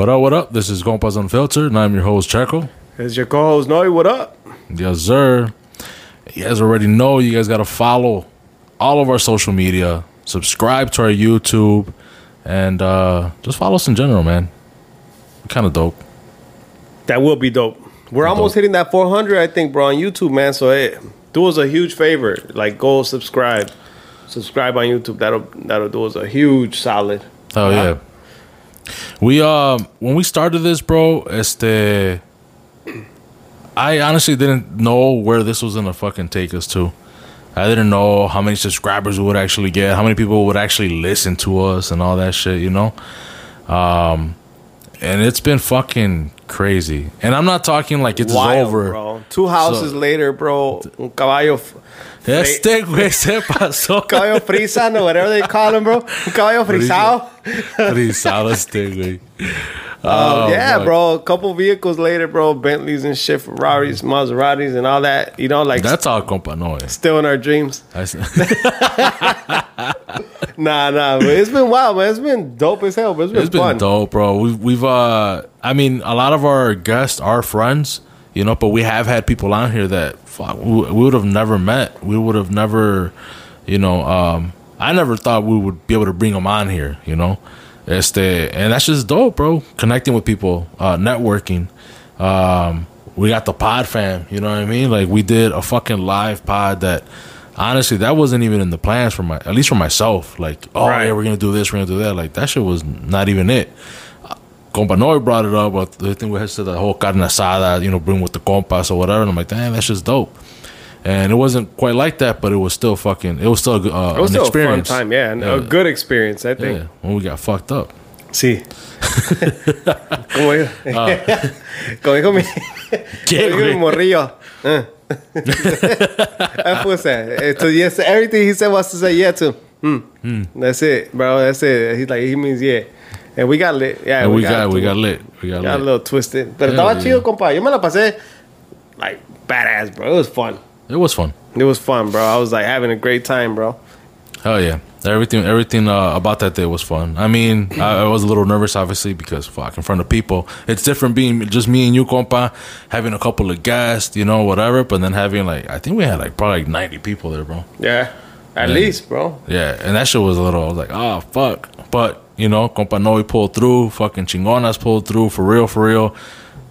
What up, what up? This is Compas Unfiltered, and I'm your host, Checo. It's your co-host Noe. What up? Yes, sir. You guys already know you guys got to follow all of our social media, subscribe to our YouTube, and uh, just follow us in general, man. Kind of dope. That will be dope. We're almost hitting that 400, I think, bro, on YouTube, man. So hey, do us a huge favor. Like, go subscribe. Subscribe on YouTube. That'll that'll do us a huge solid. Oh yeah. We um when we started this, bro, este I honestly didn't know where this was gonna fucking take us to. I didn't know how many subscribers we would actually get, how many people would actually listen to us and all that shit, you know? Um and it's been fucking crazy. And I'm not talking like it's Wild, over. bro. Two houses So- later, bro. Un caballo, f- Este güey se pasó. caballo frisano, whatever they call him, bro. Un caballo frisado. Frisado este güey. Um, Oh, yeah, fuck. bro. A couple vehicles later, bro. Bentleys and shit, Ferraris, Maseratis, and all that. You know, like That's all compa no still in our dreams. Nah, nah, but it's been wild, man. It's been dope as hell, but it's been, It's been dope, bro. We've we've uh I mean a lot of our guests are friends, you know, but we have had people on here that fuck we, we would have never met. We would have never, you know, um I never thought we would be able to bring them on here, you know. Este and that's just dope, bro. Connecting with people, uh networking. Um we got the pod fam, you know what I mean? Like we did a fucking live pod that honestly that wasn't even in the plans for my at least for myself. Like, oh Right. yeah, we're gonna do this, we're gonna do that. Like that shit was not even it. Compa Noe brought it up, but I think we had said the whole carne asada, you know, bring with the compas or whatever. And I'm like, damn, that's just dope. And it wasn't quite like that, but it was still fucking. It was still a good, uh, It was an still experience. a fun time, yeah, and Yeah. a good experience, I think. Yeah, when we got fucked up. Sí. como dijo, Ah. como dijo mi, ¿Qué, como dijo mi morrillo. That fool eh, to yes, everything he said was to say yeah to. Hmm. That's it, bro. That's it. He's like, he means yeah. And we got lit. Yeah, And we, got, we got lit. We got, Got a little twisted. Pero Hell estaba yeah. chido, compa. Yo me la pasé like badass, bro. It was fun. It was fun. It was fun, bro. I was like having a great time, bro. Hell yeah. Everything everything uh, about that day was fun. I mean, I, I was a little nervous, obviously, because fuck, in front of people. It's different being just me and you, compa, having a couple of guests, you know, whatever, but then having like, I think we had like probably like 90 people there, bro. Yeah. At Yeah. least, bro. Yeah, and that shit was a little, I was like, oh, fuck. But, you know, compa Noe pulled through, fucking chingonas pulled through, for real, for real.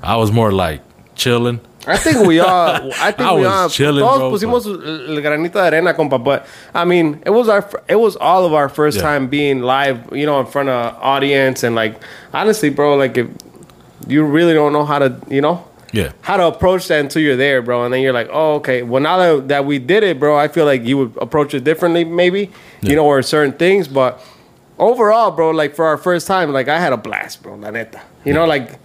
I was more like chilling. I think we all. I think I we all. chilling, todos bro, pusimos el granito de arena, compa. But I mean, it was our. It was all of our first Yeah. time being live. You know, in front of audience and like honestly, bro. Like if you really don't know how to, you know, Yeah. how to approach that until you're there, bro. And then you're like, oh, okay. Well, now that, that we did it, bro, I feel like you would approach it differently, maybe. Yeah. You know, or certain things, but overall, bro, like for our first time, like I had a blast, bro. La neta. You know, like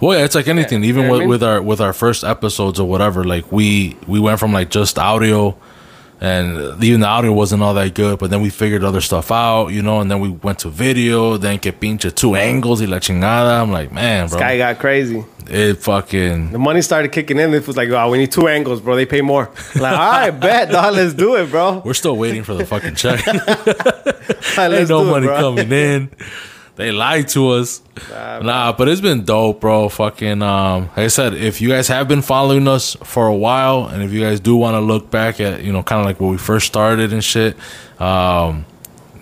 Well, yeah, it's like anything. Even you know with, I mean? with our with our first episodes or whatever, like we we went from like just audio, and even the audio wasn't all that good. But then we figured other stuff out, you know. And then we went to video. Then que pinche two angles y la chingada. I'm like, man, bro, guy got crazy. it fucking The money started kicking in. It was like, oh, we need two angles, bro. They pay more. Like, all right, bet, dog. Let's do it, bro. We're still waiting for the fucking check. Right, Ain't no it, money bro. coming in. They lied to us. Nah, but it's been dope, bro. Fucking um like I said, if you guys have been following us for a while and if you guys do want to look back at, you know, kind of like where we first started and shit, um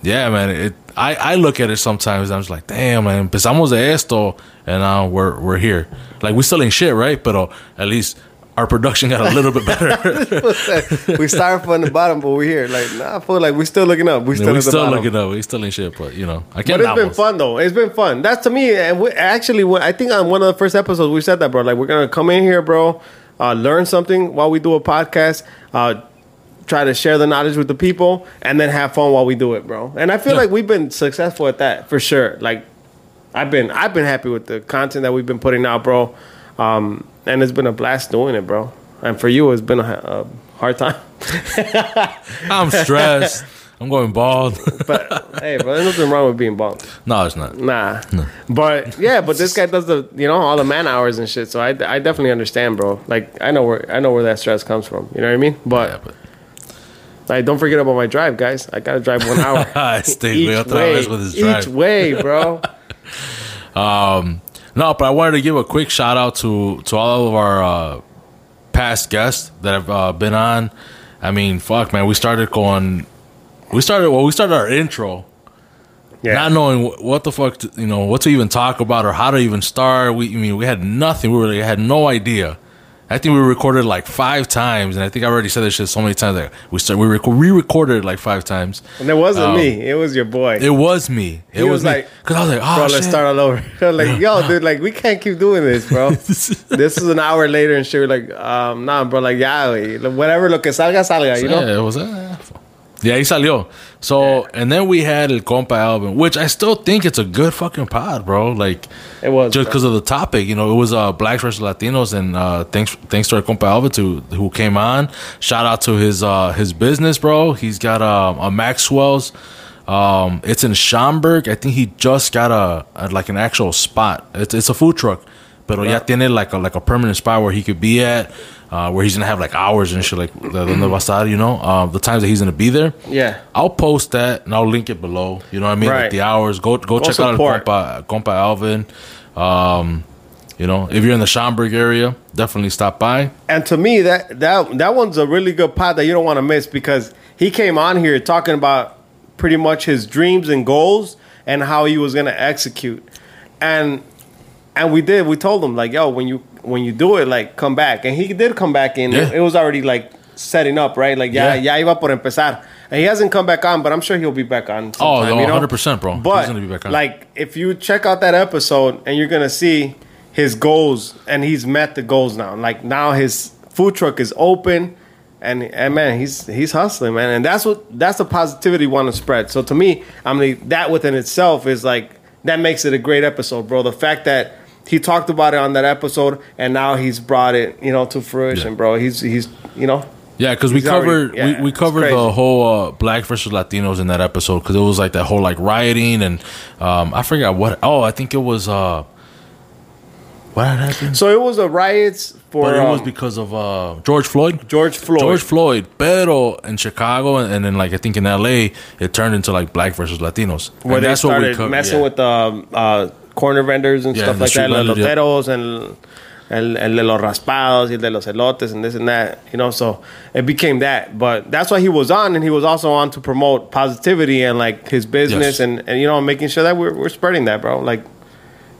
yeah, man, it I, I look at it sometimes. I'm just like, damn, man, empezamos de esto, and now we're we're here. Like we still ain't shit, right? But uh, at least our production got a little bit better. we started from the bottom, but we're here. Like, nah, I feel like we're still looking up. We still we still looking up. We still ain't shit, but you know, I can't. it's been fun though. It's been fun. That's to me. And we, actually, I think on one of the first episodes we said that, bro. Like we're gonna come in here, bro, uh, learn something while we do a podcast. Uh, try to share the knowledge with the people, and then have fun while we do it, bro. And I feel Yeah. like we've been successful at that for sure. Like I've been, I've been happy with the content that we've been putting out, bro. Um, and it's been a blast doing it, bro. And for you, it's been a, a hard time. I'm stressed. I'm going bald. But hey, bro, there's nothing wrong with being bald. no, it's not. Nah. But yeah, but this guy does the you know all the man hours and shit. So I, I definitely understand, bro. Like I know where I know where that stress comes from. You know what I mean? But Yeah, but like, don't forget about my drive, guys. I gotta drive one hour I stay each way. with his Each way, bro. Um, no, but I wanted to give a quick shout out to to all of our uh, past guests that have uh, been on. I mean, fuck, man, we started going. We started well. We started our intro Yeah. not knowing wh- what the fuck, to, you know, what to even talk about or how to even start. We, I mean, we had nothing. We really had no idea. I think we recorded like five times, and I think I already said this shit so many times that we start we reco- re-recorded it like five times. and it wasn't Um, me. It was your boy. It was me. It He was, was like, because I was like, oh bro, shit. let's start all over. Like, yo, dude, like we can't keep doing this, bro. this is an hour later, and shit. We're like, um, nah, bro, like güey. whatever lo que salga, salga, you know. Yeah, it was. Uh, yeah, he salió. So, and then we had El Compa Alvin, which I still think it's a good fucking pod, bro. Like, It was, just because of the topic. You know, it was uh, blacks versus Latinos, and uh, thanks thanks to our compa Alvin to who came on. Shout out to his uh, his business, bro. He's got um, a Maxwell's. Um, it's in Schaumburg. I think he just got a, a like an actual spot. It's it's a food truck, but pero ya tiene like a like a permanent spot where he could be at. Uh, where he's gonna have like hours and shit like the donde va estar, you know, um, the times that he's gonna be there. Yeah. I'll post that and I'll link it below. You know what I mean? Like Right. the hours. Go go, check support. out Compa, Compa Alvin. Um, you know, if you're in the Schaumburg area, definitely stop by. And to me, that that that one's a really good pod that you don't want to miss because he came on here talking about pretty much his dreams and goals and how he was gonna execute. And and we did. We told him like, yo, when you when you do it, like come back. And he did come back in. Yeah. It, was already like setting up, right? Like Yeah. ya iba por empezar. And he hasn't come back on, but I'm sure he'll be back on. Oh, sometime, no, you know? 100%, bro. He's But gonna be back on. like, if you check out that episode and you're gonna see his goals, and he's met the goals now. Like now, his food truck is open, and and man, he's he's hustling, man. And that's what that's the positivity we want to spread. So to me, I mean, that within itself is like that makes it a great episode, bro. The fact that he talked about it on that episode, and now he's brought it, you know, to fruition, Yeah. bro. He's he's you know. Yeah, because we already- covered yeah, we, we covered the whole uh, black versus Latinos in that episode because it was like that whole like rioting and um, I forgot what. Oh, I think it was uh, what happened. So it was the riots for But it was um, because of uh, George Floyd. George Floyd. George Floyd, pero in Chicago and, and then like I think in LA, it turned into like black versus Latinos. where And they started co- messing yeah. with um, uh, corner vendors and Yeah, stuff and like that, street los vendors, yeah. loteros and el, el de los raspados y el de los elotes and this and that, you know. So it became that, but that's why he was on, and he was also on to promote positivity and like his business Yes. and and you know making sure that we're we're spreading that, bro. Like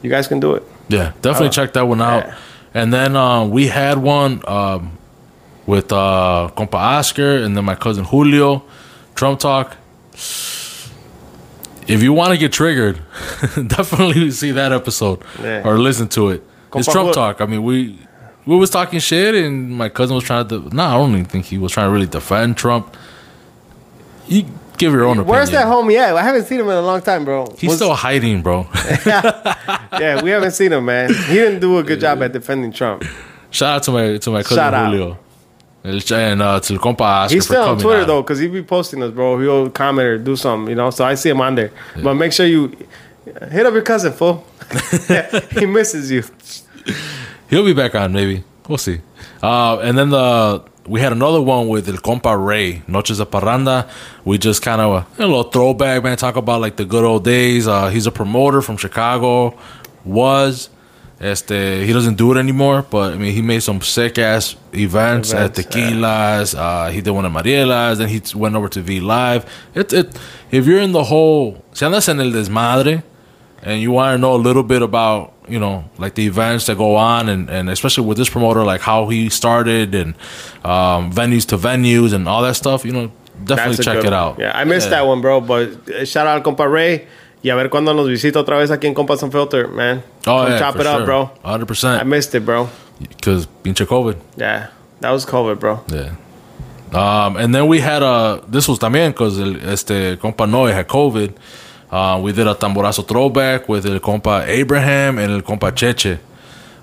you guys can do it. Yeah, definitely Oh, check that one out. yeah. And then uh, we had one um, with uh, compa Oscar and then my cousin Julio, Trump Talk. If you want to get triggered, definitely see that episode Yeah. or listen to it. it's Trump Talk. I mean, we we was talking shit, and my cousin was trying to. No, I don't even think he was trying to really defend Trump. You give your own opinion. Where's that homie at? I haven't seen him in a long time, bro. He's Was- still hiding, bro. yeah, we haven't seen him, man. He didn't do a good job at defending Trump. Shout out to my to my cousin Shout out. And uh, to compa He's still on Twitter on. though, because he be posting us, bro. He'll comment or do something, you know. So I see him on there. But make sure you hit up your cousin, fool. he misses you. He'll be back on, maybe. We'll see. Uh, and then the we had another one with El Compa Ray, Noches de Parranda. We just kind of a, little throwback, man. Talk about like the good old days. Uh, he's a promoter from Chicago. Was este he doesn't do it anymore, but I mean he made some sick ass events, at Events, Tequilas. Uh, he did one at Marielas. Then he went over to V Live. It it if you're in the whole si andas en el desmadre and you want to know a little bit about you know like the events that go on and, and especially with this promoter like how he started and um, venues to venues and all that stuff you know definitely check it one. out Yeah, I missed that one, bro. But shout out compa Ray. Y a ver cuando nos visita otra vez aquí en Compas Unfiltered, man. oh Come yeah chop it up, sure. bro. 100% I missed it, bro. because pinche covid Yeah, that was COVID, bro. yeah um, and then we had a this was también because este compa Noe had covid uh, we did a tamborazo throwback with el compa Abraham and el compa Cheche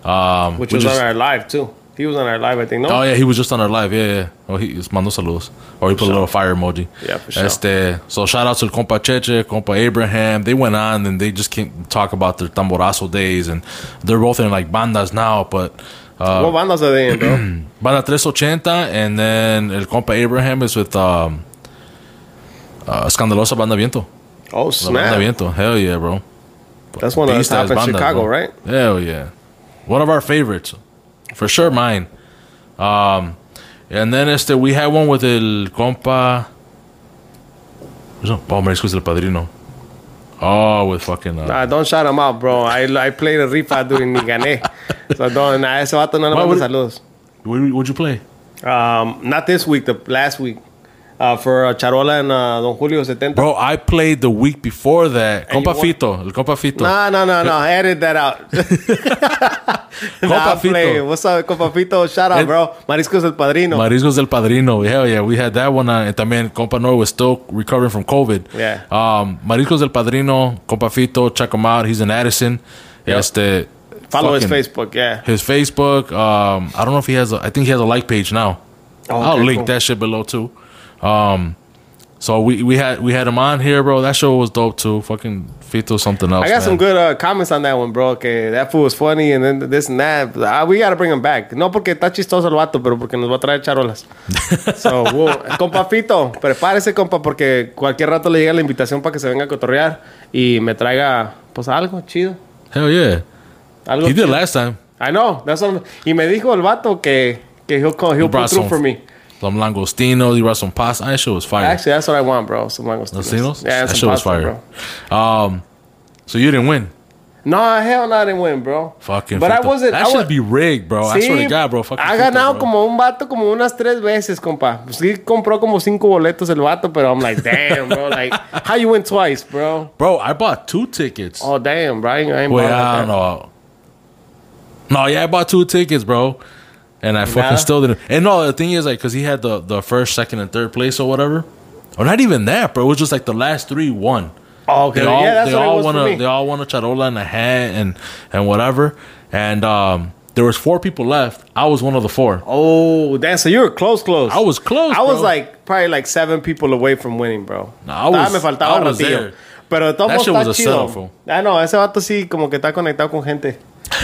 um, Which was on our live too. He was on our live, I think. No, Oh yeah, he was just on our live. Yeah, yeah. Oh, he just mandó saludos, or he put a little fire emoji. Yeah, for sure. Este, so shout out to compa Cheche, compa Abraham. They went on and they just came talk about their tamborazo days, and they're both in like bandas now. But uh, what bandas are they in, bro? banda 380, and then el compa Abraham is with um, uh, Escandalosa Banda Viento. Oh La Banda! Viento, hell yeah, bro. That's one of the top in bandas, Chicago, bro. right? Hell yeah. One of our favorites. For sure mine. Um, and then este, we had one with el compa. Oh, Mariscos el Padrino. Oh, with fucking. Uh, Nah, don't shout him out, bro. I, I played a rifa during ni gané. So don't, nah, ese vato no le mando saludos. what, what'd you play? Um, not this week, the last week. Uh, for uh, Charola and uh, Don Julio 70. Bro, I played the week before that. And Compa? Fito. El Compa Fito. No, no, no, no. Edit that out. I'm Fito. What's up, Compa Fito? Shout out, El- bro. Mariscos el Padrino. Mariscos del Padrino. Hell yeah, we had that one. Uh, and también Compa Noe was still recovering from COVID. Yeah. Um, Mariscos del Padrino, Compa Fito, check him out. He's in Addison. Yep. Este, Follow his Facebook, yeah. His Facebook. Um, I don't know if he has. A, I think he has a like page now. Oh, I'll okay, link cool. that shit below too. Um, so we we had we had him on here, bro. That show was dope too. Fucking Fito something else. I got man. some good uh, comments on that one, bro. Okay, that fool was funny and then this and that. Uh, we gotta bring him back. No porque está chistoso el vato, pero porque nos va a traer charolas. so, we'll- compa Fito, prepárese, compa, porque cualquier rato le llega la invitación para que se venga a cotorrear y me traiga, pues, algo chido. Hell yeah. Algo He did chido. last time. I know. That's what y me dijo el vato que, que he'll, he'll put through for me. Some langostinos. You brought some pasta. That shit was fire. Actually, that's what I want, bro. Some langostinos. Langostinos? Yeah, that some shit was fire. bro. Um, so you didn't win. No, hell no, I didn't win, bro. Fucking. But I wasn't. That I should was, be rigged, bro. I swear to God, bro. Fucking ha Fito, ganado como un vato como unas tres veces, compa. Sí compró como cinco boletos el vato, pero I'm like, damn, bro. Like, how you win twice, bro? Bro, I bought two tickets. Oh, damn, bro. I ain't, I ain't Wait, I don't know. No, yeah, I bought two tickets, bro. And I fucking Nah. still didn't. And no, the thing is, like, because he had the, the first, second, and third place or whatever. Or not even that, bro. It was just like the last three won. Oh, okay. They all, yeah, that's they all was won a they all won a charola and a hat and and whatever. And um, there was four people left. I was one of the four. Oh, damn. So you were close, close. I was close. I was bro. like probably like seven people away from winning, bro. Nah, I was- Todavía me faltaba I was ratillo. there. Pero That shit was a chido. setup, fool. Ah, no, ese vato sí como que está conectado con gente.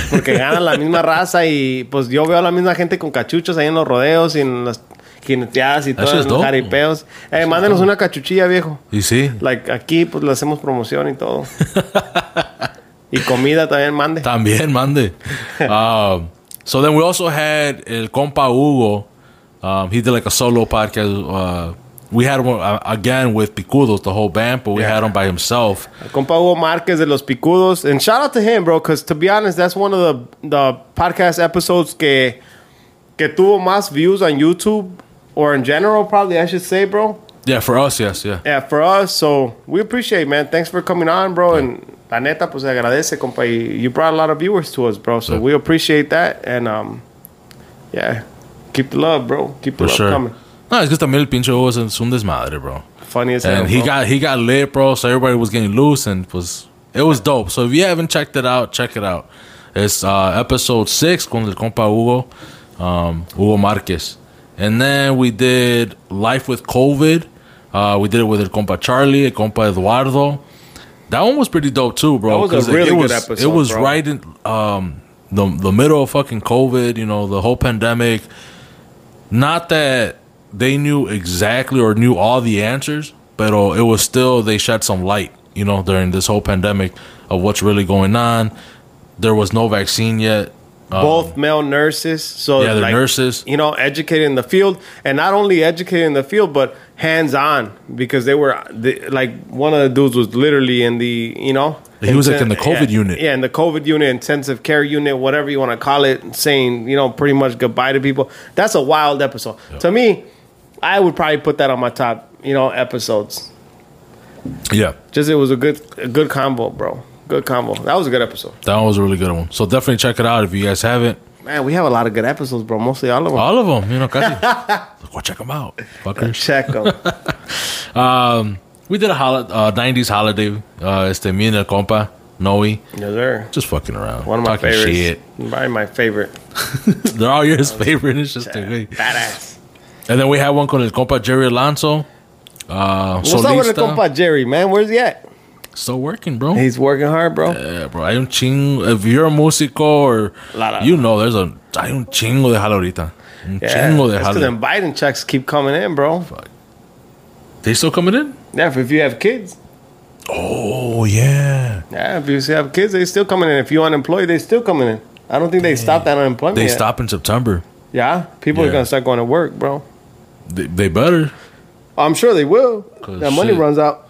Porque ganan la misma raza y pues yo veo a la misma gente con cachuchos ahí en los rodeos y en las jineteadas y That todo, shit's en los jaripeos. Eh, mándenos una cachuchilla, viejo. You see? Like aquí pues le hacemos promoción y todo. y comida también mande. También, mande. um, so then we also had el compa Hugo. Um, he did like a solo podcast. Uh, we had him uh, again with Picudos, the whole band, but we Yeah. had him by himself. Compa Hugo Marquez de Los Picudos. And shout out to him, bro, because to be honest, that's one of the, the podcast episodes que, que tuvo más views on YouTube or in general, probably, I should say, bro. Yeah, for us, yes, yeah. Yeah, for us. So we appreciate, man. Thanks for coming on, bro. And la neta, pues agradece, compa. You brought a lot of viewers to us, bro. So Yeah. we appreciate that. And um, yeah, keep the love, bro. Keep the For love sure. coming. No, es que también el pinche Hugo es un desmadre, bro. Funny as hell. And he bro. got he got lit, bro. So everybody was getting loose, and was it was dope. So if you haven't checked it out, check it out. It's uh, episode six con el compa Hugo, um, Hugo Marquez, and then we did life with COVID. Uh, we did it with el compa Charlie, el compa Eduardo. That one was pretty dope too, bro. That was a it- really it good was, episode, It was bro. right in um, the the middle of fucking COVID. You know, the whole pandemic. Not that they knew exactly or knew all the answers, but uh, it was still they shed some light, you know, during this whole pandemic of what's really going on. There was no vaccine yet. Um, both male nurses. So Yeah, they're like, nurses. You know, educated in the field, and not only educated in the field, but hands on because they were the, like one of the dudes was literally in the you know. He was, like, in the COVID yeah, unit. Yeah, in the COVID unit, intensive care unit, whatever you want to call it, saying you know pretty much goodbye to people. That's a wild episode to me. I would probably put that on my top, you know, episodes. Yeah, Just it was a good, a good combo, bro. Good combo. That was a good episode. that was a really good one. So definitely check it out if you guys haven't. Man, we have a lot of good episodes, bro. Mostly all of them. All of them, you know, casi. Go check them out, fuckers. Check them. Um, we did a hol- uh, 90s holiday. Uh, este, me and el compa, Noe. yes, sir. Just fucking around. One of my talking favorites. shit. Probably my favorite. They're all yours favorite. It's just a great. Badass. And then we had one con el compa Jerry Alonso. Uh, What's up with the compa Jerry, man? Where's he at? Still working, bro. He's working hard, bro. Yeah, bro. Hay un chingo. If you're a músico or La, la. you know, there's a hay un chingo de jale ahorita. Un Yeah, chingo de jale. them Biden checks keep coming in, bro. They still coming in? Yeah, if you have kids. Oh yeah. Yeah, if you have kids, they still coming in. If you're unemployed, they still coming in. I don't think they stopped that unemployment. They yet. stop in September. Yeah, people are gonna start going to work, bro. They, they better. I'm sure they will. That money shit. runs out.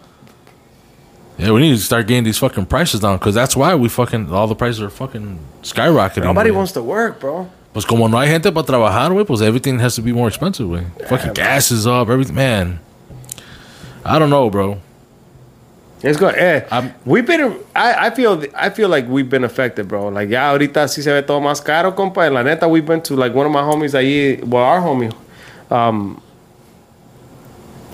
Yeah, we need to start getting these fucking prices down because that's why we fucking all the prices are fucking skyrocketing. Nobody güey. wants to work, bro. Pues como no hay gente para trabajar, güey, pues everything has to be more expensive, güey. Fucking gas is up, everything. Man, I don't know, bro. It's good. Eh, I'm- we've been. I, I feel. I feel like we've been affected, bro. Like ya ahorita sí se ve todo más caro, compa. And la neta, we've been to like one of my homies ahí. Well, our homie, um,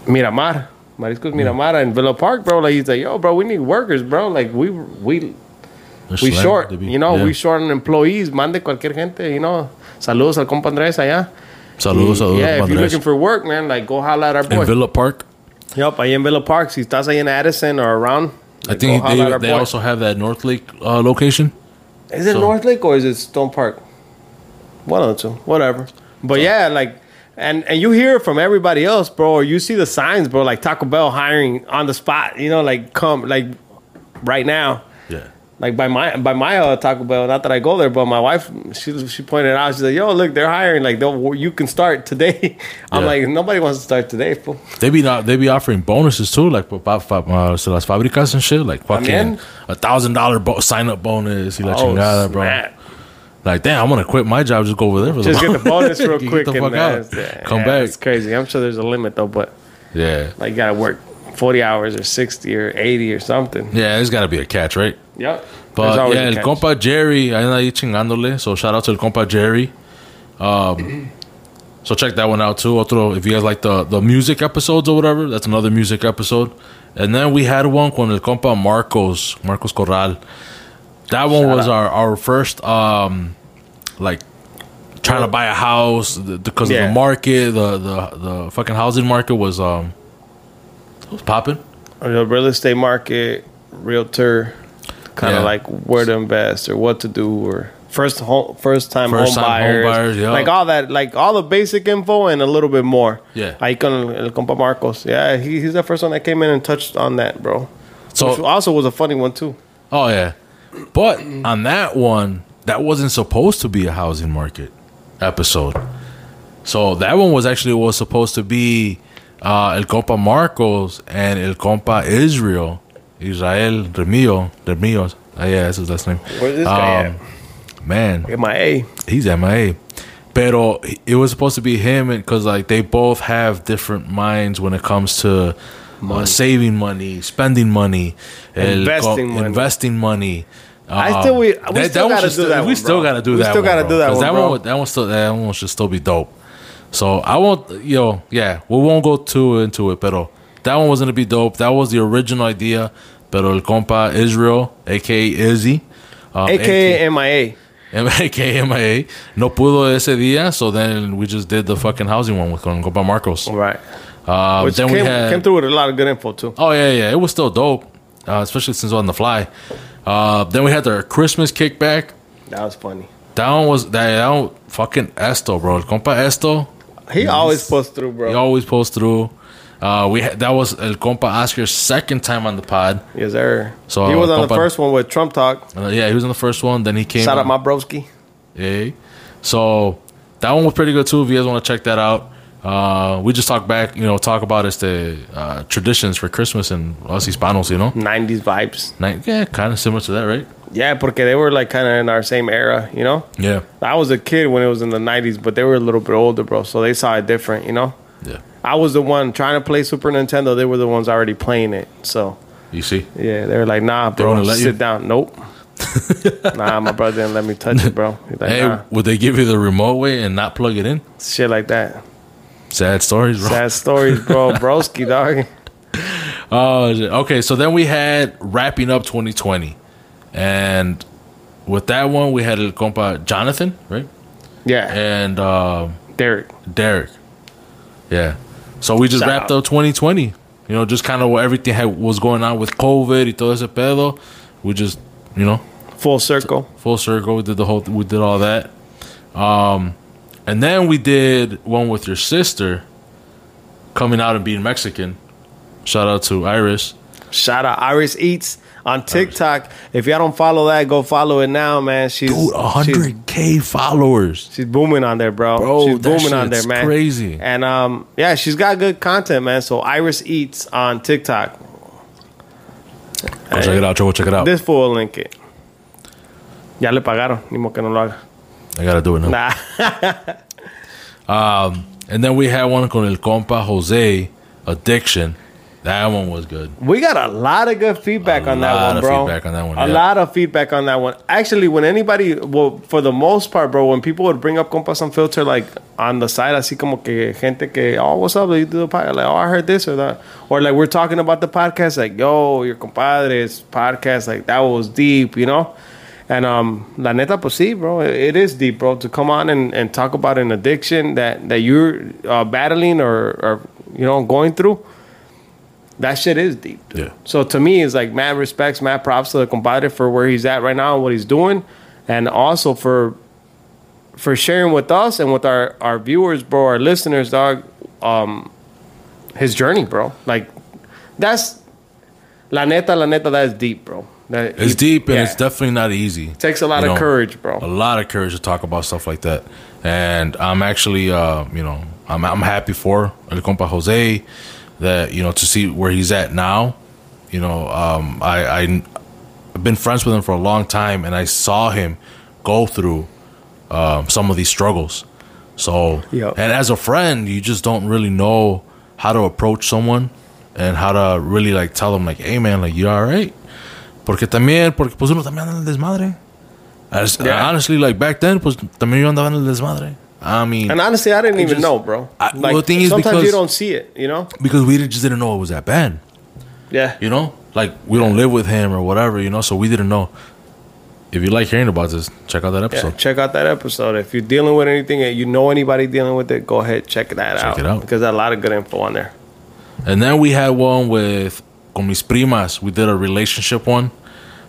Miramar, Mariscos Miramar in Villa Park, bro. Like he's like, yo, bro, we need workers, bro. Like we we They're we short. be- You know, yeah. we short on employees. Mande cualquier gente. You know. Saludos al compa Andrés allá. Saludos, saludos, Yeah, if you're looking for work, man, like go holla at our boy. In Villa Park, Yep, ahí en Villa Park. Si estás ahí en Addison or around, I think go holla at they, they also have that North Lake uh, location. Is it So- North Lake or is it Stone Park? One of the two, whatever. But yeah, like, and and you hear from everybody else, bro. Or you see the signs, bro, like Taco Bell hiring on the spot. You know, like come like right now, Yeah. like by my by my uh, Taco Bell. Not that I go there, but my wife she she pointed out. She's like, "Yo, look, they're hiring. Like, they'll, you can start today." I'm Yeah. like, nobody wants to start today, fool. They be not, they be offering bonuses too, like for uh, so las fábricas and shit, like fucking a thousand dollar sign up bonus. Y la chingada, bro. Oh. Like, damn, I'm gonna quit my job, just go over there for Just the get the bonus real quick and fuck uh, out. yeah, Come yeah, back. It's crazy. I'm sure there's a limit though, but Yeah, like you gotta work 40 hours or 60 or 80 or something. yeah, there's gotta be a catch, right? Yep. But yeah, el compa Jerry, anda ahí chingándole. So shout out to el compa Jerry. Um, so check that one out too. Otro, if you guys like the the music episodes or whatever, that's another music episode. And then we had one con el compa Marcos, Marcos Corral. That one Shout was out. our our first um like trying to buy a house because of Yeah. the market. The the the fucking housing market was um was popping. the real estate market, realtor, kind of Yeah. like where to invest or what to do or first home, first time home First-time home buyers, buyers, yeah. like all that, like all the basic info and a little bit more. Yeah. Ahí con el, el compa Marcos. Yeah, he, he's the first one that came in and touched on that, bro. So Which also was a funny one too. Oh yeah, but on that one, that wasn't supposed to be a housing market episode. So that one was actually was supposed to be uh, El Compa Marcos and El Compa Israel, Israel Remio, Remio. Uh, yeah, that's his last name. Where's this guy Um, Man, at? MIA. he's MIA. Pero it was supposed to be him because like they both have different minds when it comes to uh, saving money, spending money, Investing money. investing money. I still- we- we still one gotta do still- that We one, still bro. gotta do We that. still one, gotta do that one, That one, that one still, that one should still be dope. So I won't, yo, yeah, we won't go too into it, pero that one was gonna be dope. That was the original idea. Pero el compa Israel, aka Izzy, um, AKA MIA. aka MIA, no pudo ese día, so then we just did the fucking housing one with Compa Marcos. Right. Uh, Which then came, we had, came through with a lot of good info too. oh yeah, yeah, it was still dope, uh, especially since on the fly. Uh, then we had their Christmas kickback. That was funny. That one was that, that one, fucking Esto, bro. El Compa Esto, He always puts through, bro. he always posts through. Uh, we had, that was El Compa Oscar's second time on the pod. Yes, sir. So, he was on the first one with Trump Talk. Uh, yeah, he was on the first one. Then he came. Shout out on- my broski. Yeah. So that one was pretty good too. If you guys want to check that out, uh, we just talk back, you know, talk about it's the uh, traditions for Christmas and us Hispanos, you know. 90s vibes. Like, yeah, kind of similar to that, right? Yeah, porque they were like kind of in our same era, you know? Yeah. I was a kid when it was in the 90s, but they were a little bit older, bro. So they saw it different, you know? Yeah. I was the one trying to play Super Nintendo. They were the ones already playing it. So, You see? yeah, they were like, nah, bro, sit you? down. Nope. nah, my brother didn't let me touch it, bro. Like, Hey, nah, would they give you the remote way and not plug it in? shit like that. Sad stories, bro. Sad stories, bro. Broski, dog. Oh, shit. okay. So then we had wrapping up 2020, and with that one we had El Compa Jonathan, right? Yeah, And uh, Derek. Derek. Yeah. So we just Shout wrapped out. up 2020. You know, just kind of what everything had, was going on with COVID y todo ese pedo. We just, you know, Full circle. full circle. We did the whole, we did all that. Um, and then we did one with your sister coming out and being Mexican. Shout out to Iris. Shout out Iris Eats on TikTok. If y'all don't follow that, go follow it now, man. She's Dude, 100k followers. she's booming on there, bro. Bro, she's booming on there, man. crazy. And um, yeah, she's got good content, man. So Iris Eats on TikTok. Go check it out, Joe. Check it out. This fool will link it. Ya le pagaron, ni modo que no lo haga. I gotta do it now. Nah. Um, and then we had one con el compa Jose, Addiction. That one was good. We got a lot of good feedback A on that lot one, of bro. feedback on that one, A yeah. lot of feedback on that one. Actually, when anybody, well, for the most part, bro, when people would bring up Compas Unfiltered, like on the side, así como que gente que, oh, what's up? You do the podcast? Like, oh, I heard this or that. Or like we're talking about the podcast, like, yo, your compadre's podcast, like that was deep, you know? And um, la neta, pues sí, bro, it, is deep, bro, to come on and, and talk about an addiction that, that you're uh, battling or, or, you know, going through. That shit is deep. Dude. Yeah. So to me, it's like mad respects, mad props to the compadre for where he's at right now and what he's doing, and also for for sharing with us and with our our viewers, bro, our listeners, dog, um, his journey, bro. Like that's la neta, la neta, that is deep, bro. That It's deep and yeah. it's definitely not easy. takes a lot You of know, courage, bro. A lot of courage to talk about stuff like that. And I'm actually, uh, you know, I'm, I'm happy for El Compa Jose that, you know, to see where he's at now. You know, um, I, I, I've been friends with him for a long time and I saw him go through um, some of these struggles. So, Yep. and as a friend, you just don't really know how to approach someone and how to really like tell them like, hey man, like you all right? Porque también, porque pues uno también anda en el desmadre. As, Yeah. Honestly, like back then, pues también yo andaba en el desmadre. I mean, And honestly, I didn't I even just- know, bro. I- like well, the thing is sometimes because- you don't see it, you know? because we just didn't know it was that bad. Yeah. You know, like we don't live with him or whatever. You know, so we didn't know. If you like hearing about this, check out that Yeah, episode. check out that episode. If you're dealing with anything and you know anybody dealing with it, go ahead check that out. Check it out. because there's a lot of good info on there. And then we had one with con mis primas. We did a relationship one.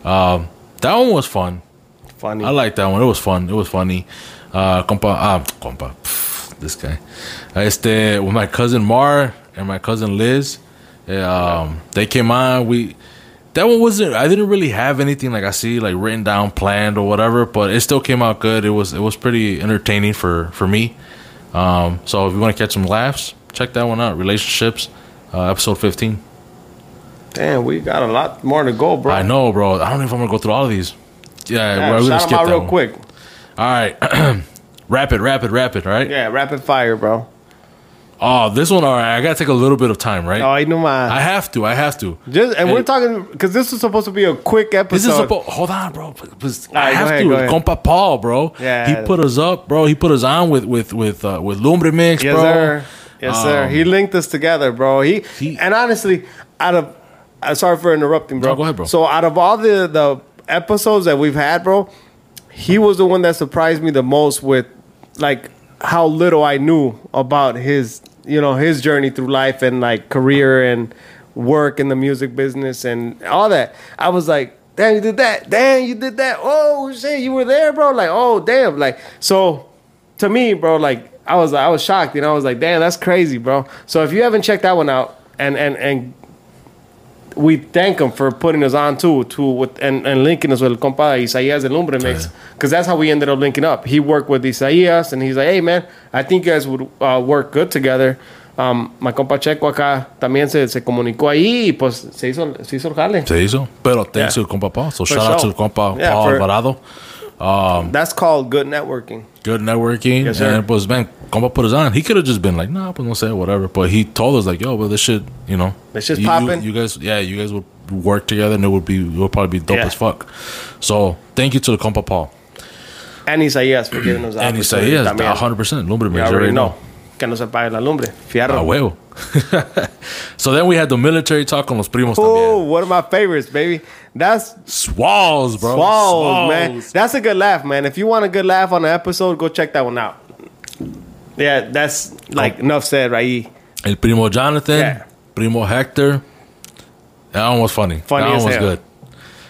Um, that one was fun. Funny. I like that one. It was fun. It was funny. Uh, compa, ah, compa, pff, this guy. Este, with my cousin Mar and my cousin Liz, um, they came on. We that one wasn't. I didn't really have anything like I see like written down, planned or whatever, but it still came out good. It was it was pretty entertaining for for me. Um, so if you want to catch some laughs, check that one out. Relationships, uh, episode fifteen. Damn, we got a lot more to go, bro. I know, bro. I don't know if I'm gonna go through all of these. Yeah, Yeah, we're gonna shout skip them out that real one. quick. All right. rapid, rapid, rapid, all right? Yeah, rapid fire, bro. Oh, this one, all right. I got to take a little bit of time, right? Oh, you know my. I have to. I have to. just and we're talking because this is supposed to be a quick episode. This is supposed. Hold on, bro. Because I right, go have ahead, to. go ahead. Compa Paul, bro. Yeah. He put us up, bro. He put us on with with with uh, with Lumbre Mix, yes, bro. sir. Yes, sir. Um, He linked us together, bro. He, He- and honestly, out of uh, sorry for interrupting, bro. No, go ahead, bro. So out of all the the episodes that we've had, bro, he was the one that surprised me the most with like how little I knew about his you know his journey through life and like career and work in the music business and all that. I was like, damn, you did that. Damn, you did that. Oh shit, you were there, bro. Like, oh damn, like so to me, bro, like I was I was shocked, you know. I was like, damn, that's crazy, bro. So if you haven't checked that one out, and and and we thank him for putting us on too, to with and, and linking us with compa Isaías del Lumbre Mix, because that's how we ended up linking up. He worked with Isaías, and he's like, hey man, I think you guys would uh, work good together. Um, my compa Checo acá también se, se comunicó ahí y pues se hizo, se hizo el jale. Se hizo. Pero thanks Yeah. to Compa Paul. So For shout out sure. to Compa Yeah, Paul for- Alvarado. Um, That's called good networking. Good networking. Yes, sir. And pues, man, Compa put us on. He could have just been like, nah, pues no say whatever. But he told us like, yo, well, this shit, you know. This shit's you, popping. You, you guys, yeah, you guys would work together and it would be, it would probably be dope Yeah. as fuck. So thank you to the Compa Paul. And Isaías for giving us And he said, yes, también. 100%. Lumbre already know. Que no se pague la lumbre. Fierro. A huevo. so then we had the military talk on los primos Oh, one of my favorites, baby. That's Swalls, bro. Swallows, man. That's a good laugh, man. If you want a good laugh on the episode, go check that one out. Yeah, that's like enough said, right? El primo Jonathan, Yeah. primo Hector. That one was funny. Funny that one was hell. good.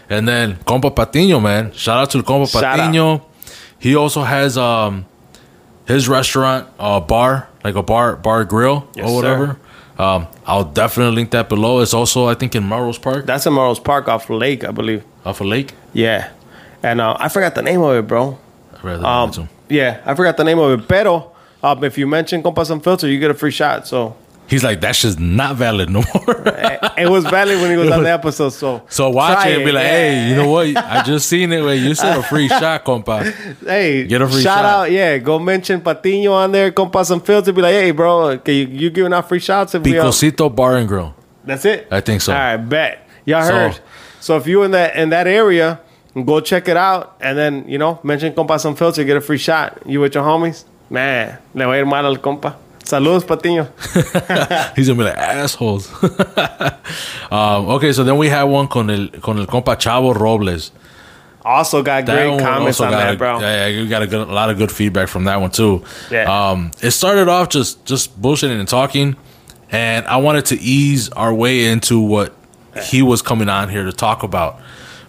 And then Compa Patiño, man. Shout out to Compa Shout out. Patiño. He also has um his restaurant, uh bar, like a bar bar grill Yes, or whatever. Um, I'll definitely link that below. It's also I think in Melrose Park, That's in Melrose Park off the Lake, I believe. off a lake. Yeah. And uh, I forgot the name of it, bro. Um, yeah, I forgot the name of it. Pero um, if you mention Compas Unfiltered, you get a free shot. So He's like that shit's not valid no more. it was valid when he was on the episode. So so watch it and be like, yeah. hey, you know what? I just seen it where you said a free shot, compa. Hey, Get a free shout shot. out. Yeah, go mention Patino on there. compa, some Unfiltered. Be like, hey, bro, can you, you giving out free shots? If Picosito Bar and Grill. That's it. I think so. All right, bet. Y'all So- heard. So if you in that in that area, go check it out, and then you know mention compa some filter, get a free shot. You with your homies, man. Le va a ir mal al compa. Saludos, Patiño. He's gonna be like assholes. um, okay, so then we had one con el con el compa Chavo Robles. Also got That great comments on that, a, bro. Yeah, yeah, you got a, good, a lot of good feedback from that one too. Yeah. Um, it started off just just bullshitting and talking, and I wanted to ease our way into what he was coming on here to talk about,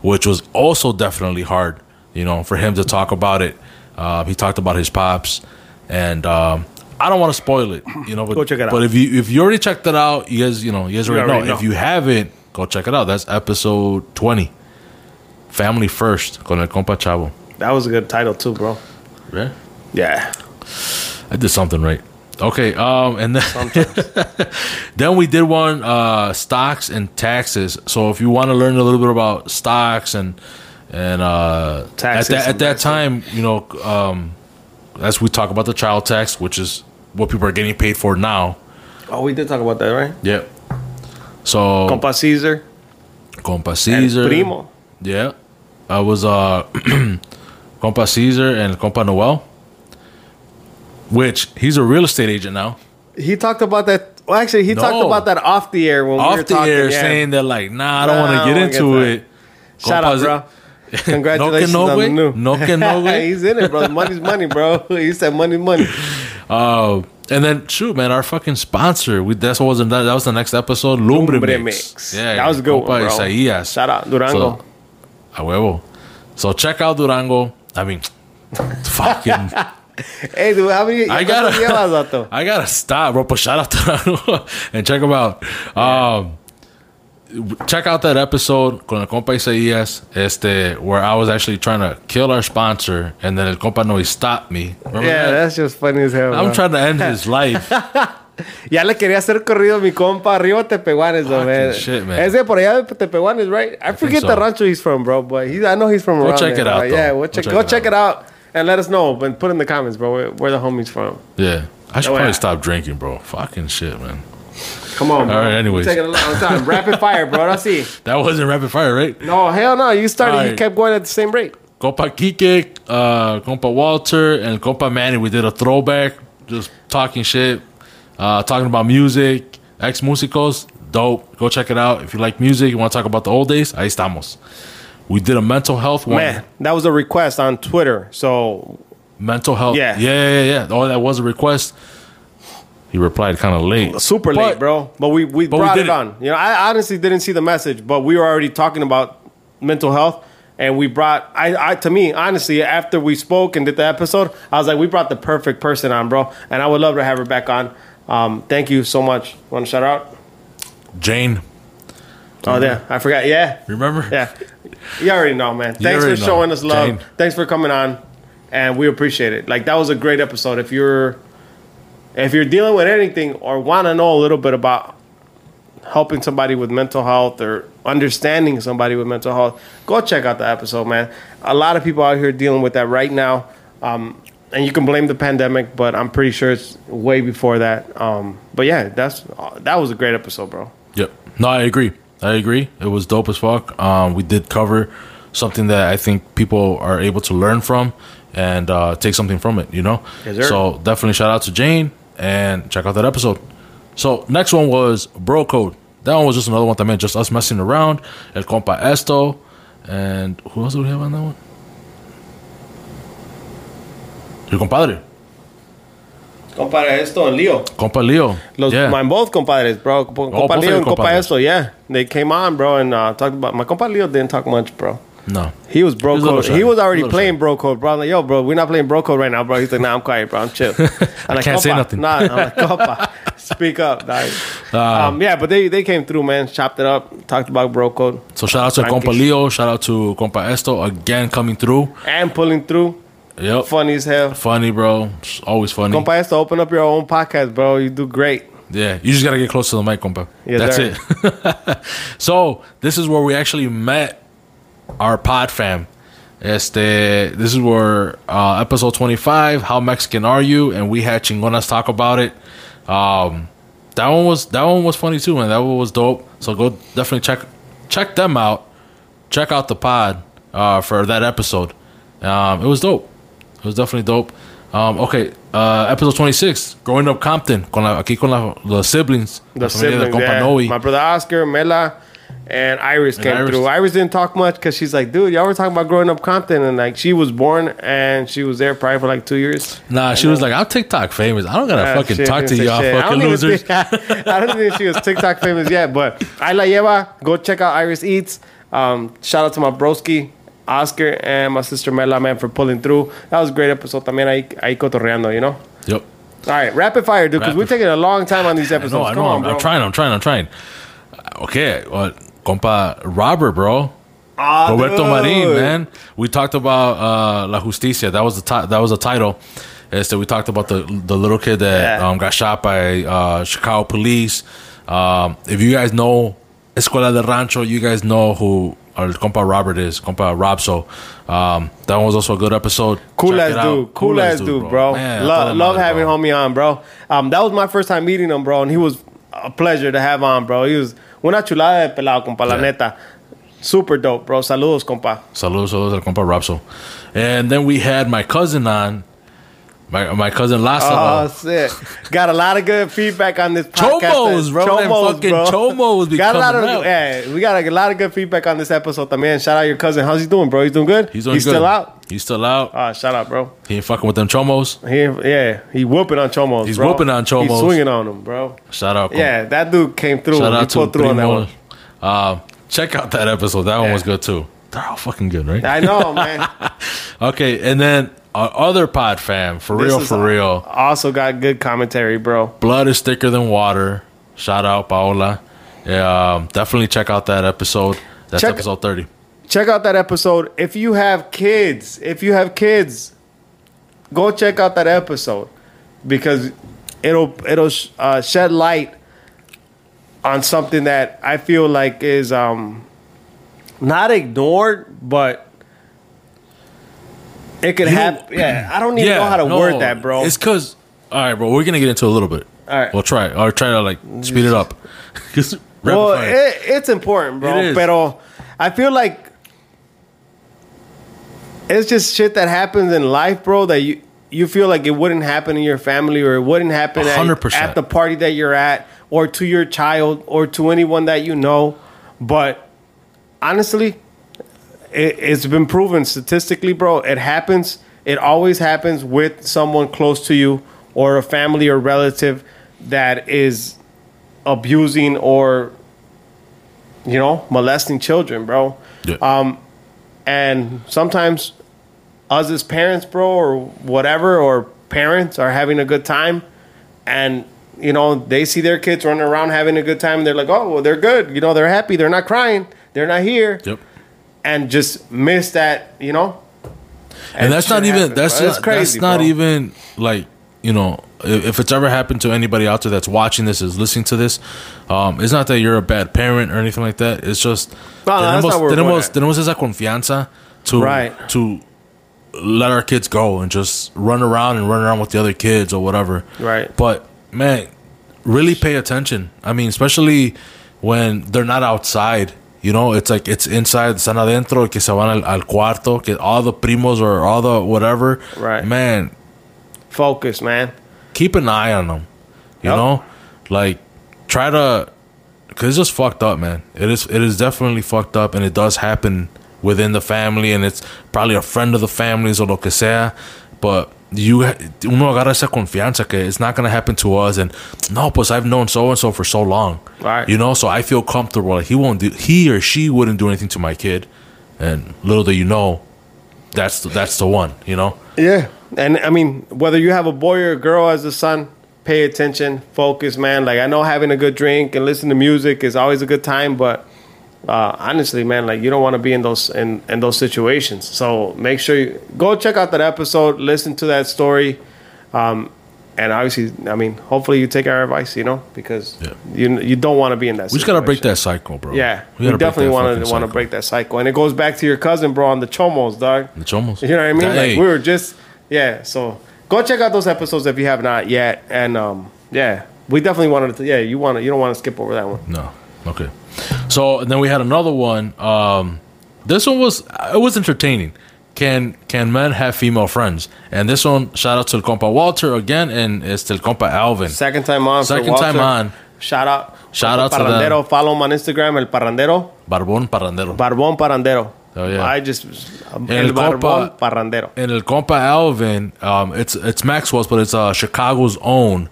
which was also definitely hard. You know, for him to talk about it. Uh, he talked about his pops, and um, I don't want to spoil it. You know, but, Go check it out. But if you if you already checked it out, you guys you know you guys already, already know. know. If you haven't, go check it out. That's episode twenty. Family first con el compa Chavo. That was a good title too, bro. Yeah. Yeah. I did something right. Okay, um, and then then we did one uh, stocks and taxes. So if you want to learn a little bit about stocks and and uh, Taxes at that, at that time, you know, um, as we talk about the child tax, which is what people are getting paid for now. Oh, we did talk about that, right? Yep. So Compa Caesar, compa and Caesar, Primo. yeah, I was uh, compa Caesar and compa Noel, which he's a real estate agent now. He talked about that. Well, actually, he talked about that off the air when we were off the talking. air yeah. saying that like, nah, I don't Nah, want to get into get it. Shout out, bro. Congratulations No que no, on the new. No que no. He's in it, bro. Money's money, bro. He said money, money. Uh, and then shoot, man, our fucking sponsor. We that's what was that, that was the next episode. Lumbre, Lumbre Mix. Mix. Yeah, That was a good one, bro. Isaías. Shout out Durango. So, a huevo. So check out Durango. I mean, fucking. hey, dude, how many? I gotta- I gotta stop, bro. But shout out to and check them out. Um, check out that episode con el compa Isaías, este, where I was actually trying to kill our sponsor, and then el compa no he stopped me. Remember Yeah, that? that's just funny as hell. I'm bro. trying to end his life. Ya le quería hacer corrido mi compa arriba Tepehuanes, though, man. shit, man. Ese por allá de Tepehuanes, right? I, forget so. the rancho he's from, bro, but he's, I know he's from Go around check there, it out. Yeah, we'll check, check go it check out. it out and let us know. And put in the comments, bro, where, where the homies from. Yeah, I should Oh, probably yeah. stop drinking, bro. Fucking shit, man. Come on, bro. All right, anyways. We're taking a long time. Rapid fire, bro. Let's see. That wasn't rapid fire, right? No, hell no. You started, All you right. kept going at the same rate. Compa Kike, uh, Compa Walter, and Compa Manny. We did a throwback, just talking shit, uh, talking about music, ex musicos. Dope. Go check it out. If you like music, you want to talk about the old days, ahí estamos. We did a mental health one. Man, that was a request on Twitter. So, Mental health. Yeah. Yeah, yeah, yeah. Oh, that was a request. He replied kind of late. super late, bro. But we, we But brought did it it. on. You know, I honestly didn't see the message, but we were already talking about mental health. And we brought, I, I, to me, honestly, after we spoke and did the episode, I was like, we brought the perfect person on, bro. And I would love to have her back on. Um, thank you so much. Want to shout out? Jane, Oh, yeah, I forgot. Yeah, remember? yeah. You already know, man. Thanks for already know. showing us love. Jane. Thanks for coming on, and we appreciate it. Like that was a great episode. If you're if you're dealing with anything or want to know a little bit about helping somebody with mental health or understanding somebody with mental health, go check out the episode, man. A lot of people out here dealing with that right now. Um, and you can blame the pandemic, but I'm pretty sure it's way before that. Um, but yeah, that's that was a great episode, bro. Yep. No, I agree. I agree. It was dope as fuck. Um, we did cover something that I think people are able to learn from and uh, take something from it. You know. Yes, so definitely shout out to Jane and check out that episode. So next one was Bro Code. That one was just another one that meant just us messing around. El compa Esto and who else do we have on that one? Your compadre, Compadre esto, Leo. compa Leo. Los, yeah. My both compadres, bro. Compa both of Leo and compa. Esto, yeah. They came on, bro, and uh, talked about. My compa Leo didn't talk much, bro. No. He was bro He was code. He was already playing shy. bro code, bro. I'm like, yo, bro, we're not playing bro code right now, bro. He's like, nah, I'm quiet, bro. I'm chill. I'm like, can't say nothing. Nah, I'm like, compa. Speak up. Uh, um, yeah, but they they came through, man. Chopped it up. Talked about bro code So shout out to Frankie. Compa Leo. Shout out to Compa Esto again coming through. and pulling through. Yep. Funny as hell. Funny, bro. It's always funny. Compa has to open up your own podcast, bro. You do great. Yeah, you just gotta get close to the mic, compa. Yeah, That's sir. it. so this is where we actually met our pod fam. Este, this is where uh, episode twenty five. How Mexican are you? And we had chingonas talk about it. Um, that one was that one was funny too, man. That one was dope. So go definitely check check them out. Check out the pod uh, for that episode. Um, it was dope. It was definitely dope. Um, okay, uh, episode 26, Growing Up Compton, con la, aquí con la, los siblings. The la familia del siblings, yeah. My brother Oscar, Mela, and Iris came Iris. through. Iris didn't talk much because she's like, dude, y'all were talking about growing up Compton, and like she was born and she was there probably for like two years. Nah, she was like, I'm TikTok famous. I don't gotta fucking shit, talk to y'all shit. Fucking don't losers. Think, I don't think she was TikTok famous yet, but I la lleva. Go check out Iris Eats. Um, shout out to my broski, Oscar, and my sister Mela, man, for pulling through. That was a great episode también ahí, ahí cotorreando, you know? Yep. All right, rapid fire, dude, because we're taking a long time on these I episodes. know, I Come know. on, I'm, bro. I'm trying, I'm trying, I'm trying. Okay, well, compa Robert, bro. Ah, Roberto dude. Marin, man. We talked about uh, La Justicia. That was the ti- that was the title. Este, we talked about the the little kid that Yeah. um, got shot by uh, Chicago police. Um, if you guys know Escuela del Rancho, you guys know who our compa Robert is, compa Rob. So um, that one was also a good episode. Cool Check out. dude, cool, as dude, bro. Man, I Lo- love it, having bro. homie on, bro. Um, that was my first time meeting him, bro, and he was a pleasure to have on, bro. He was una chulada de pelado, compa, la neta. Super dope, bro. Saludos, compa. Saludos, saludos al compa Robso. And then we had my cousin on, my my cousin Oh, Lázaro. shit. Got a lot of good feedback on this podcast. Chomos, bro. Them fucking chomos be got a lot of, out. yeah, we got a lot of good feedback on this episode, también. Shout out your cousin. How's he doing, bro? He's doing good? He's doing He's good. still out? He's still out. Ah, shout out, bro. He ain't fucking with them chomos. He, yeah, he whooping on Chomos, He's bro. whooping on Chomos. He's swinging on them, bro. Shout out. Yeah, that dude came through. Shout he out to pulled through on that one. Uh, check out that episode. That one was good too. They're all fucking good, right? I know, man. Okay, and then our other pod fam, for This real, for real. Also got good commentary, bro. Blood is thicker than water. Shout out Paola. Yeah, um, definitely check out that episode. That's Check- episode thirty. Check out that episode. If you have kids, if you have kids, go check out that episode because it'll it'll uh, shed light on something that I feel like is um not ignored, but it could happen. Yeah, I don't even know how to no, word that, bro. It's because, all right, bro. We're gonna get into a little bit. All right. we'll try. Or try to like speed it up. well, it, it's important, bro. It is. Pero I feel like it's just shit that happens in life, bro. That you you feel like it wouldn't happen in your family or it wouldn't happen at, 100%. at the party that you're at or to your child or to anyone that you know. But honestly, it, it's been proven statistically, bro. It happens. It always happens with someone close to you or a family or relative that is abusing or you know molesting children, bro. Yeah. Um, and sometimes us as parents, bro, or whatever, or parents are having a good time, and you know they see their kids running around having a good time. And they're like, oh, well, they're good. You know, they're happy. They're not crying. They're not here. Yep. And just miss that. You know. and that's not even happens, that's bro. not, that's not bro. even like you know if, if it's ever happened to anybody out there that's watching this is listening to this um it's not that you're a bad parent or anything like that it's just No, no, that's not where we're tenemos, going at. tenemos esa confianza to Right. to let our kids go and just run around and run around with the other kids or whatever Right. but man really pay attention i mean especially when they're not outside you know it's like it's inside están adentro que se van al, al cuarto que all the primos or all the whatever Right. man Focus, man. keep an eye on them you Yep. know like try to because it's just fucked up man it is it is definitely fucked up and it does happen within the family and it's probably a friend of the family's or lo que sea but you uno agarra esa confianza que it's not gonna happen to us and no pues I've known so and so for so long Right. you know so I feel comfortable like he won't do he or she wouldn't do anything to my kid and little do you know that's the, that's the one you know Yeah. And I mean, whether you have a boy or a girl as a son, pay attention, focus, man. Like I know having a good drink and listen to music is always a good time, but uh, honestly, man, like you don't want to be in those in, in those situations. So make sure you go check out that episode, listen to that story, um, and obviously, I mean, hopefully you take our advice, you know, because Yeah. you you don't want to be in that. We just gotta break that cycle, bro. Yeah, we, we, definitely want to want to break that cycle, and it goes back to your cousin, bro, on the chomos, dog. The chomos. You know what I mean? Hey. Like we were just yeah. So go check out those episodes if you have not yet, and um, yeah, we definitely wanted to. Yeah, you want to. You don't want to skip over that one. No. Okay. So then we had another one. Um, this one was it was entertaining. Can can men have female friends? And this one, shout out to El Compa Walter again, and it's to El Compa Alvin. Second time on. Second time on. Shout out. Shout out to Parrandero. them. Follow him on Instagram. El Parrandero. Barbón Parrandero. Barbón Parrandero. Oh, yeah. I just El El Barbón compa- Parrandero. and El Compa Alvin, um, it's it's Maxwell's, but it's uh, Chicago's own.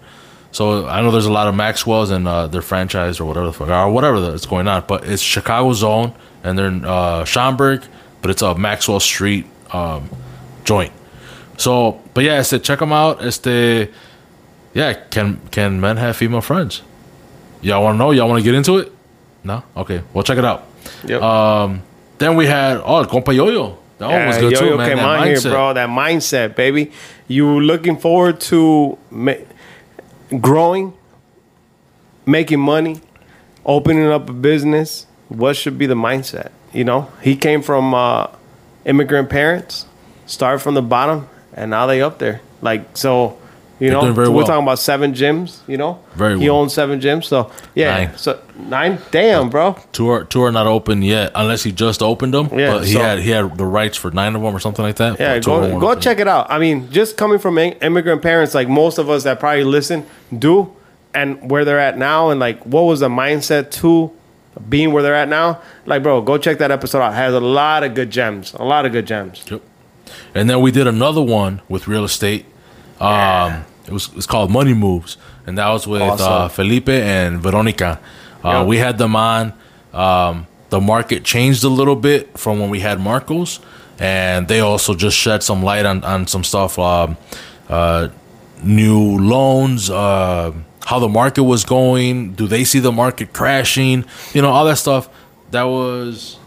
So I know there's a lot of Maxwell's and uh, their franchise or whatever the fuck or whatever that's going on, but it's Chicago zone and they're in uh, Schaumburg, but it's a Maxwell Street um, joint. So, but yeah, I said check them out. Este, yeah, can can men have female friends? Y'all want to know? Y'all want to get into it? No, okay. Well, check it out. Yep. Um, then we had oh, Compa Yo-Yo. That one was good Yo-Yo too, man. came That on here, bro. That mindset, baby. You were looking forward to ma- growing, making money, opening up a business. What should be the mindset? You know, he came from uh, immigrant parents, started from the bottom, and now they up there. Like so, you They're know, doing very so we're well. talking about seven gyms. You know, Very He well. owns seven gyms. So yeah, Nine. so nine. Damn, bro. Two are two are not open yet, unless he just opened them. Yeah, but he so- had he had the rights for nine of them or something like that. Yeah, But two of them go go check it out. I mean, just coming from immigrant parents, like most of us that probably listen do, and where they're at now, and like what was the mindset to being where they're at now. Like, bro, go check that episode out. It has a lot of good gems. A lot of good gems. Yep. And then we did another one with real estate. Um, it was it's called Money Moves, and that was with uh, Felipe and Veronica. Uh, Yep. We had them on. Um, the market changed a little bit from when we had Marcos, and they also just shed some light on on some stuff. Um, uh, new loans, uh, how the market was going. Do they see the market crashing? You know, all that stuff. That was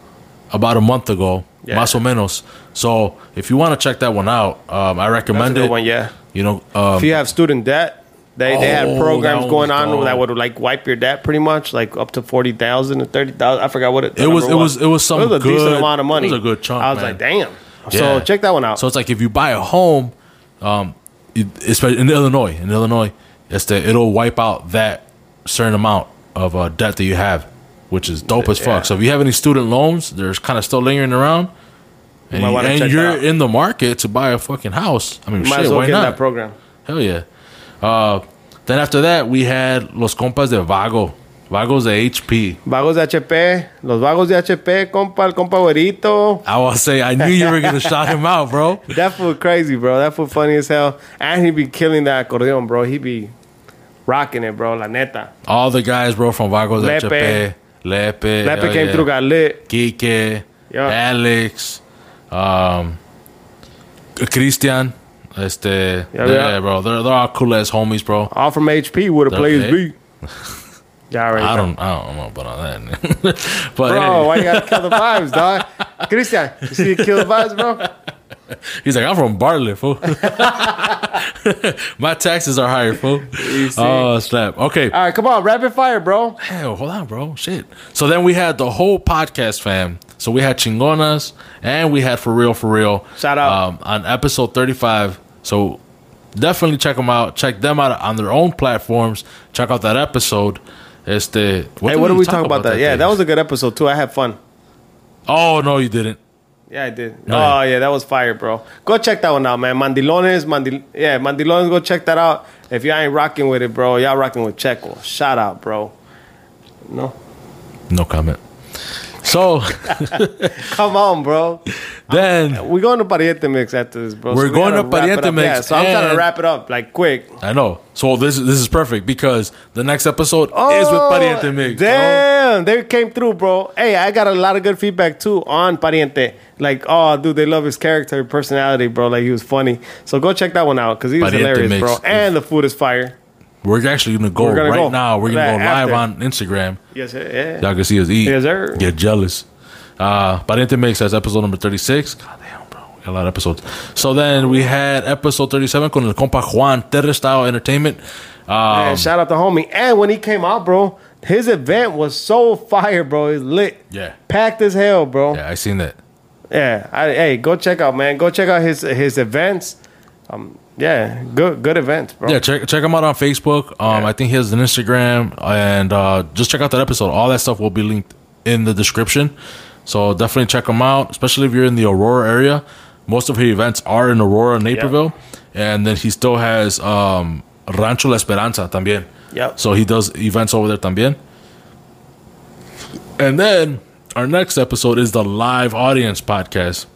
about a month ago, Yeah. más o menos. So if you want to check that one out, um, I That's a recommend good it. one, yeah. You know, um, If you have student debt, they, they Oh, had programs going on dope. that would like wipe your debt pretty much, like up to forty thousand or thirty thousand. I forgot what it. It was- it was- it was some It was a decent amount of money. it was a good chunk, I was man. like, damn. Yeah. So check that one out. So it's like if you buy a home, um, especially in Illinois, in Illinois, it's the, it'll wipe out that certain amount of uh, debt that you have, which is dope as fuck. So if you have any student loans, there's kind of still lingering around, and, you, and you're in the market to buy a fucking house, I mean, shit, well why get not? that program. Hell yeah. Uh, then after that, we had Los Compas de Vago, Vagos de HP. Vagos de HP, los vagos de HP, compa, el compa güerito. I was say, I knew you were gonna shout him out, bro. That fool crazy, bro. That fool funny as hell. And he be killing that accordion, bro. He be rocking it, bro. La neta. All the guys, bro, from Vagos de Lepe. HP, Lepe, Lepe came yeah. through, got lit. Kike, Yeah. Alex, um, Christian. Este, Yeah, yeah, yeah. bro, they're, they're all cool ass homies, bro. All from HP would have played his beat. Yeah, already. I don't, I don't know about all that, but Bro, hey, why you gotta kill the vibes, dog? Christian, you see you kill the vibes, bro? he's like, I'm from Bartlett, fool. My taxes are higher, fool. Oh snap! Okay, All right, come on, rapid fire, bro. Hell, hold on, bro. Shit. So then we had the whole podcast fam. So we had Chingonas and we had For Real For Real. Shout out. Um, on episode 35. So definitely check them out. Check them out on their own platforms. Check out that episode. Este, hey, did what did we talk about, that? Yeah, day? that was a good episode too. I had fun. Oh, no, you didn't. Yeah, I did. No, oh yeah, that was fire, bro. Go check that one out, man. Mandilones, Mandil- yeah, Mandilones. Go check that out. If y'all ain't rocking with it, bro, y'all rocking with Checo. Shout out, bro. No, No comment. So come on, bro. then, We're going to Pariente Mix after this, bro. We're we going to Pariente. Mix Yeah, so I'm trying to wrap it up like quick. I know. So this, this is perfect because the next episode oh, is with Pariente Mix. bro. Oh, Damn, they came through, bro. Hey, I got a lot of good feedback too on Pariente. Like, oh, dude, they love his character, personality, bro. Like, he was funny. So go check that one out because he was Pariente hilarious, Mix bro. And the food is fire. We're actually gonna go We're gonna right go. now. We're gonna go After. live on Instagram. Yes, sir. Yeah. Y'all can see us eat. Yes, sir. Get jealous. Uh, Pariente Mix, that's episode number 36. God damn, bro. We got a lot of episodes. So then we had episode 37 con el compa Juan, Terra Style Entertainment. Um, Man, shout out to homie. And when he came out, bro, his event was so fire, bro. It's lit. yeah. Packed as hell, bro. Yeah, I seen that. Yeah, I, hey, go check out, man. Go check out his his events. Um, yeah, good good event, bro. Yeah, check check him out on Facebook. Um, Yeah. I think he has an Instagram, and uh, just check out that episode. All that stuff will be linked in the description. So definitely check him out, especially if you're in the Aurora area. Most of his events are in Aurora, Naperville, and then he still has um, Rancho La Esperanza también. Yep. So he does events over there también. And then our next episode is the live audience podcast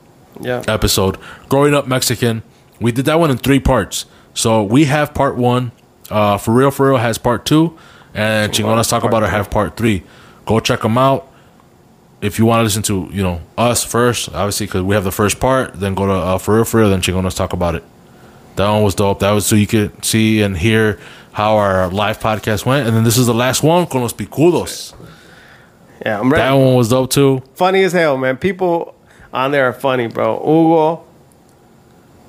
Yeah. episode, Growing Up Mexican. We did that one in three parts. So we have part one. Uh, for real, for real has part two, and Chingonas Talk About It have part three. Go check them out. If you want to listen to you know us first, obviously because we have the first part, then go to uh, for real, for real, then Chingonas Talk About It. That one was dope. That was so you could see and hear how our live podcast went, and then this is the last one con los picudos. Yeah, I'm ready. That one was dope too. funny as hell, man. People on there are funny, bro. Hugo.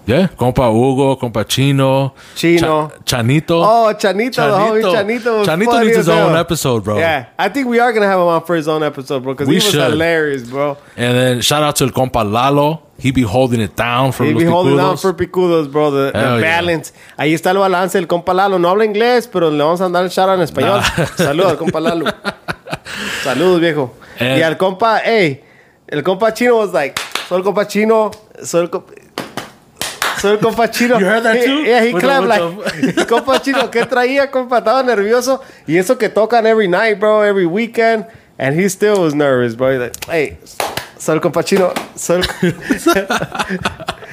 Yeah, compa Hugo, compa Chino, Chino. Cha- Chanito. Oh, Chanito, the homie Chanito was Chanito funny needs his own episode, bro. Yeah, I think we are gonna have him on for his own episode, bro, because he was should. hilarious, bro. And then shout out to el compa Lalo. He be holding it down for He los be holding down for picudos, bro. The, the yeah. balance. Ahí está el balance. El compa Lalo no habla inglés, pero le vamos a dar el shout out en español. Saludos al compa Lalo. Saludos, viejo. And- y al compa, hey, el compa chino was like, soy el compa chino, soy el compa. Soy el compa chino. You heard that He- too? Yeah, he With clapped like, compa chino, ¿qué traía, compa? Estaba nervioso. Y eso que tocan every night, bro, every weekend. And he still was nervous, bro. He's like, hey, soy el compa chino. Soy.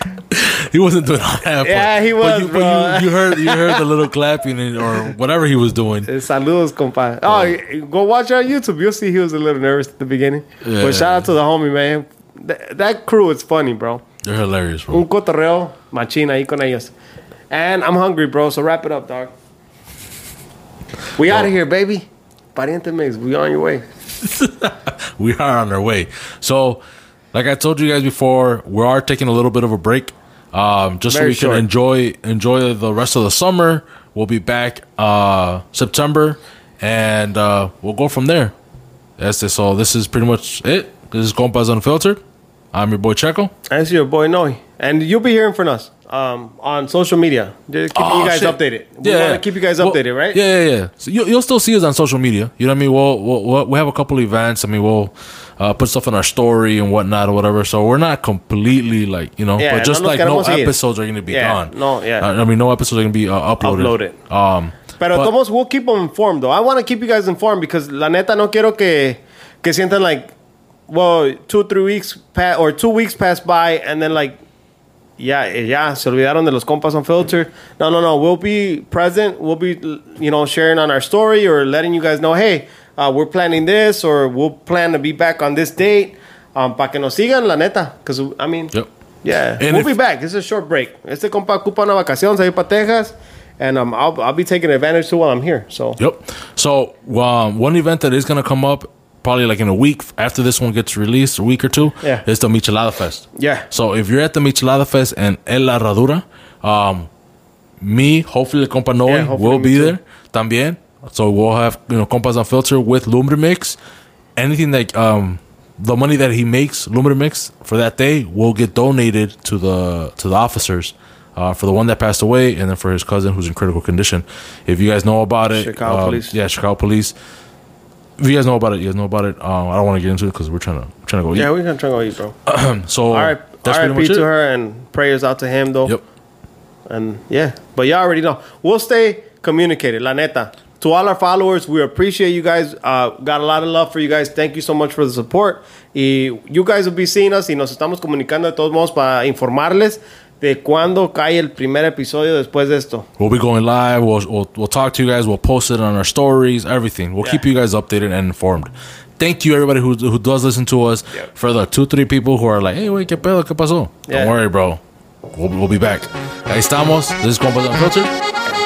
He wasn't doing all that. Yeah, but- he but was, you, but bro. you, you heard you heard the little clapping and, or whatever he was doing. Eh, Saludos, compa. Oh, y- go watch on YouTube. You'll see he was a little nervous at the beginning. Yeah. But shout out to the homie, man. Th- that crew is funny, bro. They're hilarious, bro. Un cotorreo machina ahí con ellos. And I'm hungry, bro, so wrap it up, dog. We out of here, baby. Pariente Mix, we on your way. we are on our way. So, like I told you guys before, we are taking a little bit of a break, um, just Very so we short. can enjoy enjoy the rest of the summer. We'll be back uh, September, and uh, we'll go from there. That's it. So this is pretty much it. This is Compas Unfiltered. I'm your boy Checo. That's your boy Noe. And you'll be hearing from us um, on social media. Just keeping Oh, you guys shit. updated. We want to keep you guys Well, updated, right? Yeah, yeah, yeah. So you, you'll still see us on social media. You know what I mean? We'll, we'll, we'll we have a couple events. I mean, we'll uh, put stuff in our story and whatnot or whatever. So we're not completely like you know, Yeah, but just like no episodes are going to be Yeah, gone. no, yeah. Uh, I mean, no episodes are going to be uh, uploaded. Uploaded. Um, Pero but- we'll keep them informed though. I want to keep you guys informed because la neta no quiero que que sientan like well two three weeks pa- or two weeks pass by and then like yeah yeah se olvidaron de los compas unfiltered. No no no we'll be present. We'll be you know sharing on our story or letting you guys know hey uh, we're planning this or we'll plan to be back on this date. Um, para que nos sigan la neta because I mean Yep. yeah And we'll be back. It's a short break. Este compa ocupa una vacación, se para Texas, and um, I'll I'll be taking advantage too while I'm here. So Yep. So um, one event that is going to come up probably like in a week after this one gets released, a week or two, Yeah. is the Michelada Fest. yeah, So if you're at the Michelada Fest and El La Herradura, um, me, hopefully the compa Noe Yeah, will be there también. So we'll have you know compas on filter with Lumber Mix. Anything like, um the money that he makes Lumber Mix for that day will get donated to the to the officers. Uh, for the one that passed away, and then for his cousin who's in critical condition. If you guys know about it, Chicago um, Police. yeah, Chicago Police. If you guys know about it, you guys know about it. Um, I don't want to get into it because we're trying to we're trying to go. yeah, eat. we're gonna try to go eat, bro. So All right, that's RIP to it. her and prayers out to him though. Yep. And yeah, but y'all already know. We'll stay communicated, la neta. To all our followers, we appreciate you guys. Uh, got a lot of love for you guys. Thank you so much for the support. Y you guys will be seeing us y nos estamos comunicando de todos modos para informarles de cuándo cae el primer episodio después de esto. We'll be going live. We'll, we'll, we'll talk to you guys. We'll post it on our stories, everything. We'll Yeah. keep you guys updated and informed. Thank you, everybody who, who does listen to us. Yep. For the two, three people who are like, hey, wait, ¿qué pedo? ¿Qué pasó? Yeah. Don't worry, bro. We'll, we'll be back. Ahí estamos. This is Compas Unfiltered.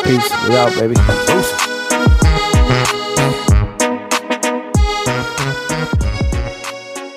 Peace. We out, baby. Deuces.